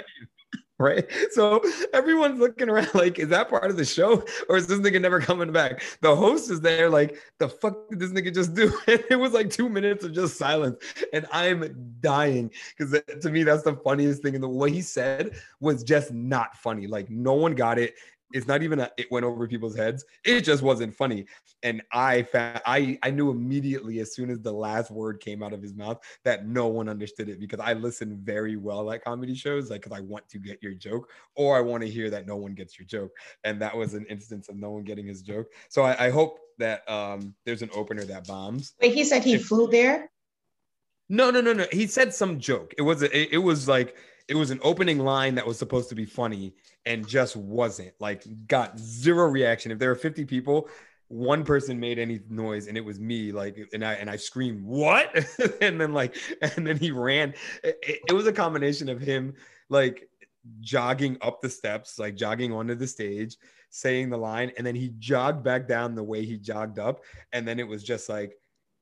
Right? So everyone's looking around like, is that part of the show, or is this nigga never coming back? The host is there, like, the fuck did this nigga just do? And it was like two minutes of just silence, and I'm dying because to me that's the funniest thing. And the what he said was just not funny. Like no one got it. It's not even a, it went over people's heads. It just wasn't funny. And I found I I knew immediately as soon as the last word came out of his mouth that no one understood it because I listen very well at comedy shows, like because I want to get your joke or I want to hear that no one gets your joke. And that was an instance of no one getting his joke. So I, I hope that um there's an opener that bombs. Wait, he said he If- flew there. No, no, no, no. He said some joke. It was a, it, it was like it was an opening line that was supposed to be funny and just wasn't. Like got zero reaction. If there were 50 people, one person made any noise and it was me like and I and I screamed what and then like and then he ran it, it- was a combination of him like jogging up the steps like jogging onto the stage saying the line and then he jogged back down the way he jogged up and then it was just like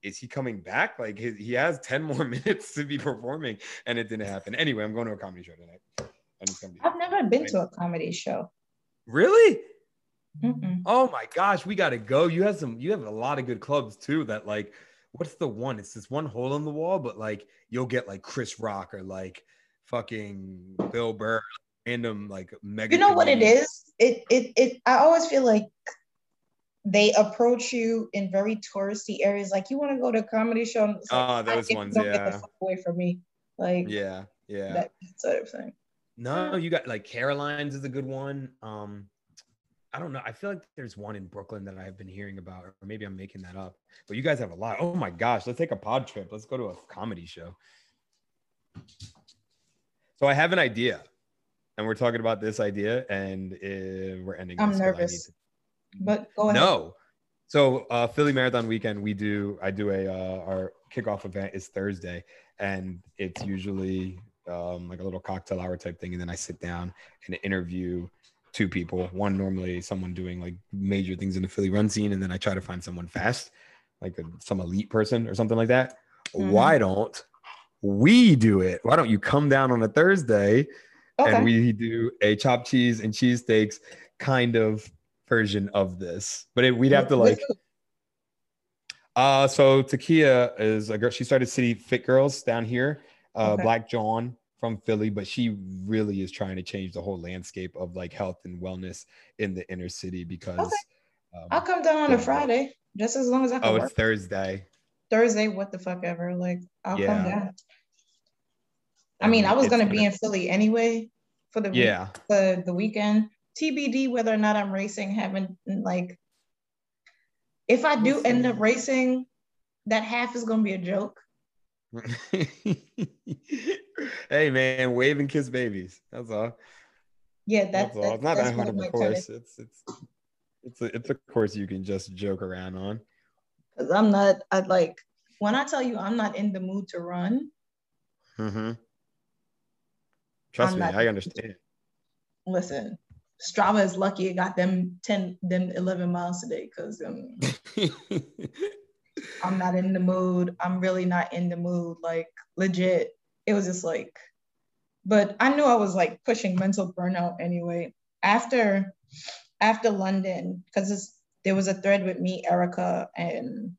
is he coming back? Like he, he has 10 more minutes to be performing and it didn't happen. Anyway, I'm going to a comedy show tonight. And it's gonna be I've never been to a comedy show. really? Mm-mm. Oh my gosh, we gotta go. You have some you have a lot of good clubs too that like what's the one? It's this one hole in the wall, but like you'll get like Chris Rock or like fucking Bill Burr, random like mega. You know what it is? It it it. I always feel like they approach you in very touristy areas. Like you want to go to a comedy show. and it's like, Ah, those ones, yeah. away from me. Like Yeah, yeah. that sort of thing. No, you got like Caroline's is a good one. Um, I don't know. I feel like there's one in Brooklyn that I've been hearing about, or maybe I'm making that up. But you guys have a lot. Oh my gosh, let's take a pod trip. Let's go to a comedy show. So I have an idea, and we're talking about this idea, and uh, we're ending. I'm nervous. But go ahead. no. So uh, Philly Marathon weekend, we do. I do a uh, our kickoff event is Thursday, and it's usually um, like a little cocktail hour type thing, and then I sit down and interview two people. One normally someone doing like major things in the Philly run scene, and then I try to find someone fast, like a, some elite person or something like that. Mhm. Why don't we do it? Why don't you come down on a Thursday? Okay. and we do a chopped cheese and cheesesteaks kind of version of this. But it, we'd have to like, uh, so Takia is a girl. She started City Fit Girls down here. Uh, Okay. Black John from Philly, but she really is trying to change the whole landscape of like health and wellness in the inner city because. Okay. um, I'll come down on Yeah. a Friday, just as long as I can oh, work. it's Thursday. Thursday, what the fuck ever. Like I'll Yeah. come down. I mean, I was gonna be in Philly anyway for the week- Yeah. the the weekend. TBD whether or not I'm racing. Haven't like if I do end up racing, that half is gonna be a joke. hey man, wave and kiss babies. That's all. Yeah, that, That's all. It's not that hard of a course. It's it's it's a it's a course you can just joke around on. because I'm not. I like when I tell you I'm not in the mood to run. Mm-hmm. Trust I'm me, I understand. Listen, Strava is lucky it got them ten, them eleven miles today because um, I'm not in the mood. I'm really not in the mood. Like legit. It was just like, but I knew I was like pushing mental burnout anyway. After after London, because there was a thread with me, Erica, and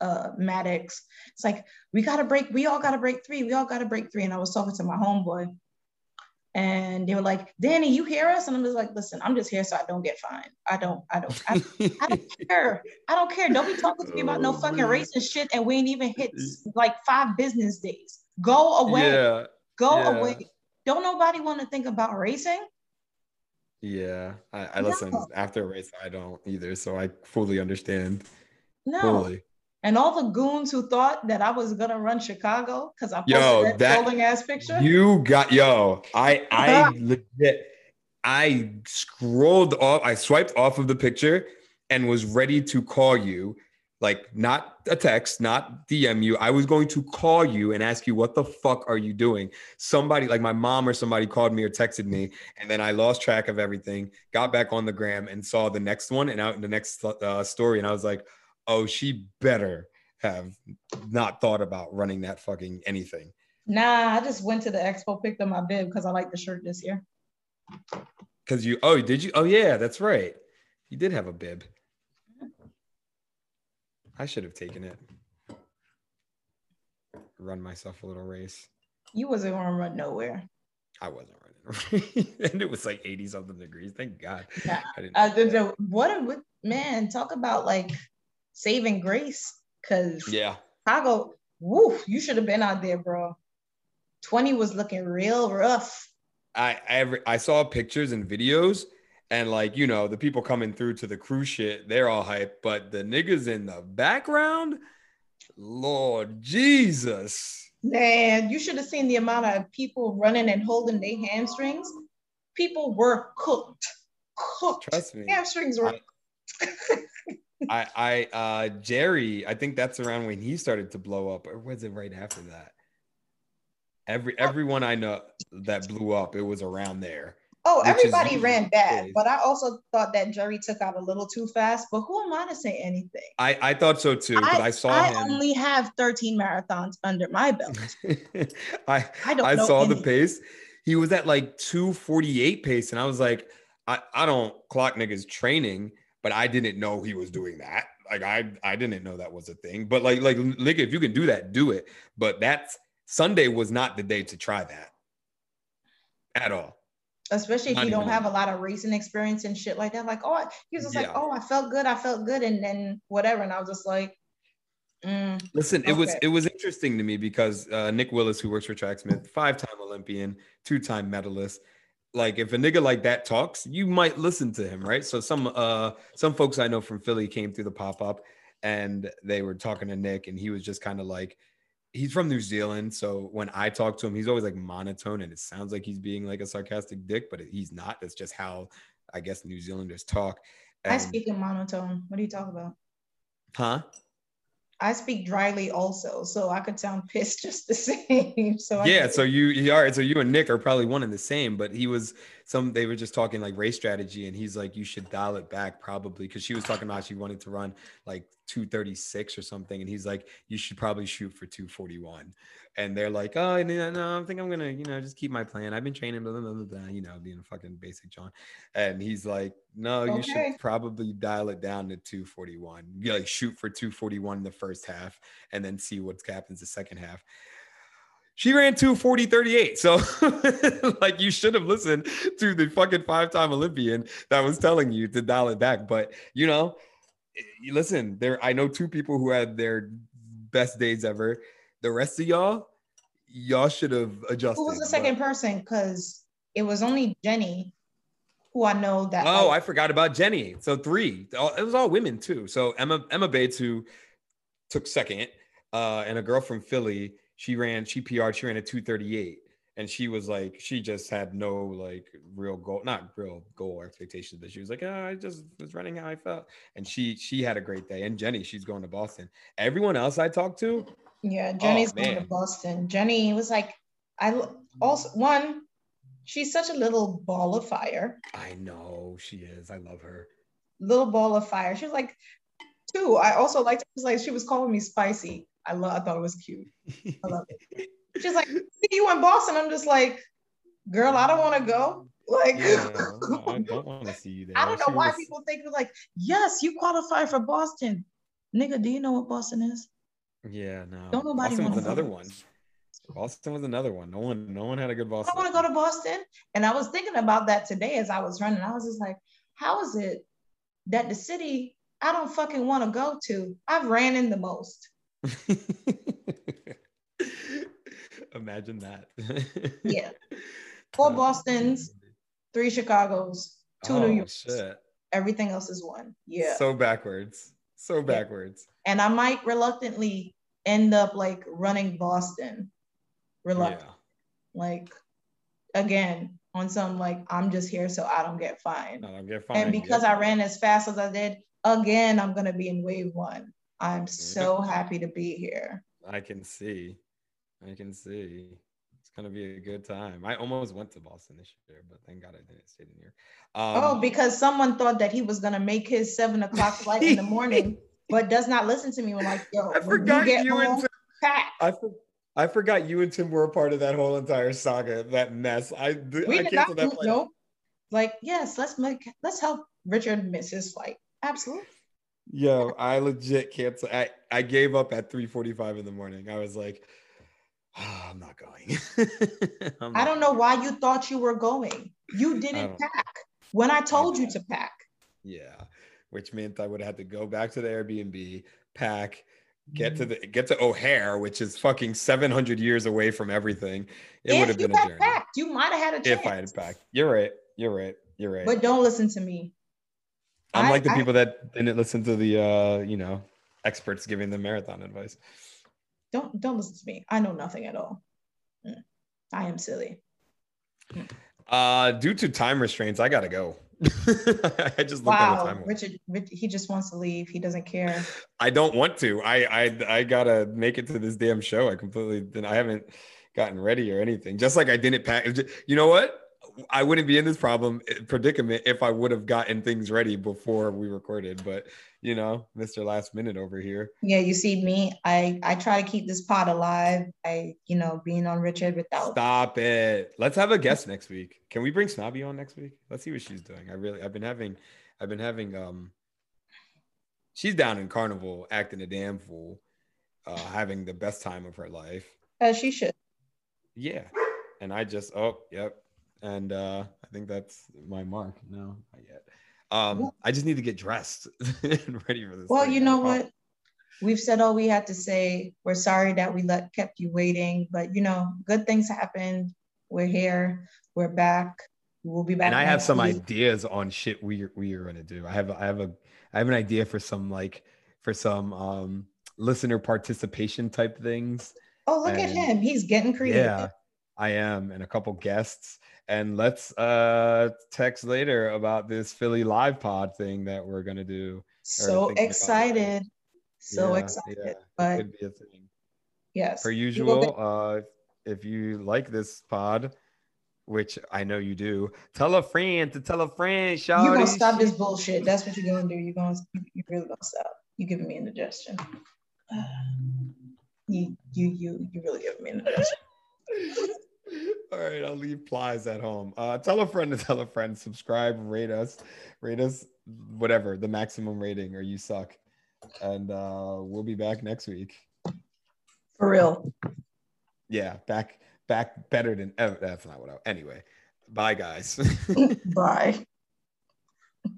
uh Maddox. It's like, we gotta break, we all gotta break three, we all gotta break three. And I was talking to my homeboy. And they were like, Danny, you hear us? And I'm just like, listen, I'm just here so I don't get fined. I don't, I don't, I I don't care. I don't care. Don't be talking to me about no Oh, fucking man. racing shit and we ain't even hit like five business days. Go away. Yeah, Go yeah. away. Don't nobody want to think about racing. yeah. I, I No. listen after a race. I don't either, so I fully understand. No. Fully. And all the goons who thought that I was gonna run Chicago because I posted Yo, that, that- trolling ass picture. You got yo. I I legit. I scrolled off. I swiped off of the picture and was ready to call you. Like not a text, not DM you. I was going to call you and ask you what the fuck are you doing. Somebody like my mom or somebody called me or texted me, and then I lost track of everything. Got back on the gram and saw the next one and out in the next uh, story, and I was like, oh, she better have not thought about running that fucking anything Nah, I just went to the expo, picked up my bib because I like the shirt this year. Because you, oh, did you? Oh, yeah, that's right. You did have a bib. I should have taken it. Run myself a little race. You wasn't gonna run nowhere. I wasn't running, and it was like eighty something degrees. Thank God. Yeah. I didn't. Uh, the, the, what a what- man! Talk about like saving grace, because yeah, Chicago, woof, you should have been out there, bro. 20 was looking real rough. I I, I saw pictures and videos, and like you know the people coming through to the cruise shit, they're all hype, but the niggas in the background, Lord Jesus. Man, you should have seen the amount of people running and holding their hamstrings. People were cooked. Cooked. Trust me. Hamstrings were I, I, uh, Jerry, I think that's around when he started to blow up, or was it right after that? Every everyone I know that blew up, it was around there. Oh, everybody ran bad, but I also thought that Jerry took out a little too fast. But who am I to say anything? I, I thought so too because I, saw I him. only have 13 marathons under my belt. I I don't I saw the pace. He was at like 248 pace, and I was like, I, I don't clock niggas training, but I didn't know he was doing that. Like I I didn't know that was a thing. But like like nigga, if you can do that, do it. But that's Sunday was not the day to try that at all. Especially if Not you don't have a- a lot of racing experience and shit like that. Like, oh, he was just like, oh, I felt good, I felt good, and then whatever. And I was just like, mm, Listen, it was it was interesting to me because uh, Nick Willis, who works for Tracksmith, five-time Olympian, two-time medalist. Like if a nigga like that talks, you might listen to him, right? So some uh some folks I know from Philly came through the pop-up and they were talking to Nick, and he was just kind of like he's from New Zealand. So when I talk to him, he's always like monotone and it sounds like he's being like a sarcastic dick, but he's not. That's just how I guess New Zealanders talk. I speak in monotone. What are you talking about? huh? I speak dryly also, so I could sound pissed just the same. So yeah so you you- right so you and nick are probably one and the same but he was some they were just talking like race strategy and he's like you should dial it back probably because she was talking about she wanted to run like 236 or something and he's like you should probably shoot for 241 and they're like oh no, uh, no i think i'm gonna you know just keep my plan. I've been training blah, blah, blah, blah, you know being a fucking basic john and he's like no you should probably dial it down to 241 you like shoot for 241 in the first half and then see what happens the second half she ran 240 38 so like you should have listened to the fucking five-time olympian that was telling you to dial it back but you know listen there i know two people who had their best days ever the rest of y'all y'all should have adjusted who was the but- second person? Because it was only Jenny, who I know that. Oh, I forgot about Jenny. So three. It was all women too. So Emma Emma Bates, who took second, uh, and a girl from Philly. She ran. She PR'd. She ran a two thirty eight, and she was like, she just had no like real goal, not real goal expectations, but she was like, oh, I just was running how I felt, and she she had a great day. And Jenny, she's going to Boston. Everyone else I talked to, yeah, oh, Jenny's going to. Boston. Jenny was like, I also one. She's such a little ball of fire, I know she is. I love her. little ball of fire. She was like, two. I also liked. She was like, she was calling me spicy. I love. I thought it was cute. I love it. She's like, see you in Boston. I'm just like, girl, I don't want to go. Like, Yeah, I don't want to see you there. I don't know She why was- people think like, yes, you qualify for Boston. Nigga, do you know what Boston is? Yeah, no. Don't nobody Boston was another one. Boston was another one. No one, no one had a good Boston. I want to go to Boston. And I was thinking about that today as I was running. I was just like, how is it that the city I don't fucking want to go to, I've ran in the most? Imagine that. Yeah. Four oh, Bostons, three Chicago's, two oh, New York's. Shit. Everything else is one. Yeah. So backwards. So backwards. and I might reluctantly end up like running Boston. Reluctant. Yeah. Like again, on some like I'm just here so I don't get fined. No, I'm get fine. and because I ran as fast as I did, again, I'm gonna be in wave one. I'm so happy to be here. I can see. I can see. It's gonna be a good time. I almost went to Boston this year, but thank God I didn't stay in here. Um, oh, because someone thought that he was gonna make his seven o'clock flight in the morning, but does not listen to me when like, yo, I forgot you get you home, and pack. I for, I forgot you and Tim were a part of that whole entire saga, that mess. I, We I did not that flight. no. Like, yes, let's make let's help Richard miss his flight. Absolutely. Yo, I legit canceled. I, I gave up at 3:45 in the morning. I was like, "Ah, I'm not going. I'm I don't know why you thought you were going. You didn't pack when I told you to pack. Yeah, which meant I would have had to go back to the Airbnb, pack, get to the get to O'Hare, which is fucking 700 years away from everything. It would have been a journey packed, you might have had a chance. if I had packed. You're right. You're right. You're right. But don't listen to me. I'm I- like the I- people that didn't listen to the uh, you know, experts giving them marathon advice. Don't don't listen to me. I know nothing at all. Mm. I am silly. Uh, due to time restraints, I gotta go. I just looked at the Wow, time. Richard, Rich, he just wants to leave. He doesn't care. I don't want to. I I I gotta make it to this damn show. I completely. I haven't gotten ready or anything. Just like I didn't pack. You know what? I wouldn't be in this problem eh, predicament if I would have gotten things ready before we recorded. But you know, Mr. Last Minute over here. Yeah, you see me. I I try to keep this pod alive. I you know being on Richard without. Stop it. Let's have a guest next week. Can we bring Snobby on next week? Let's see what she's doing. I really I've been having I've been having um she's down in carnival acting a damn fool, uh having the best time of her life. As she should. Yeah. And I just oh yep. And uh I think that's my mark. No, not yet. Um I just need to get dressed and ready for this. Well, thing. you know what? We've said all we had to say. We're sorry that we let kept you waiting, but you know, good things happened. We're here. We're back. We'll be back. And I have some week. ideas on shit we we are gonna do. I have I have a I have an idea for some like for some um listener participation type things. Oh, look at him. He's getting creative. Yeah, I am, and a couple guests. And let's uh text later about this Philly live pod thing that we're gonna do. So thinking about it. excited. So Yeah, excited. yeah, but could be a thing. yes. Per usual, get- uh if you like this pod, which I know you do, tell a friend to tell a friend. You're gonna stop this bullshit. That's what you're gonna do. You're gonna you, you really gonna stop. You're giving me an indigestion. You you you you really giving me an indigestion. All right, I'll leave plies at home. Uh, tell a friend to tell a friend. Subscribe, rate us, rate us, whatever the maximum rating, or you suck. And uh, we'll be back next week. For real. Yeah, back, back better than ever. That's not what I. Anyway, bye guys. Bye.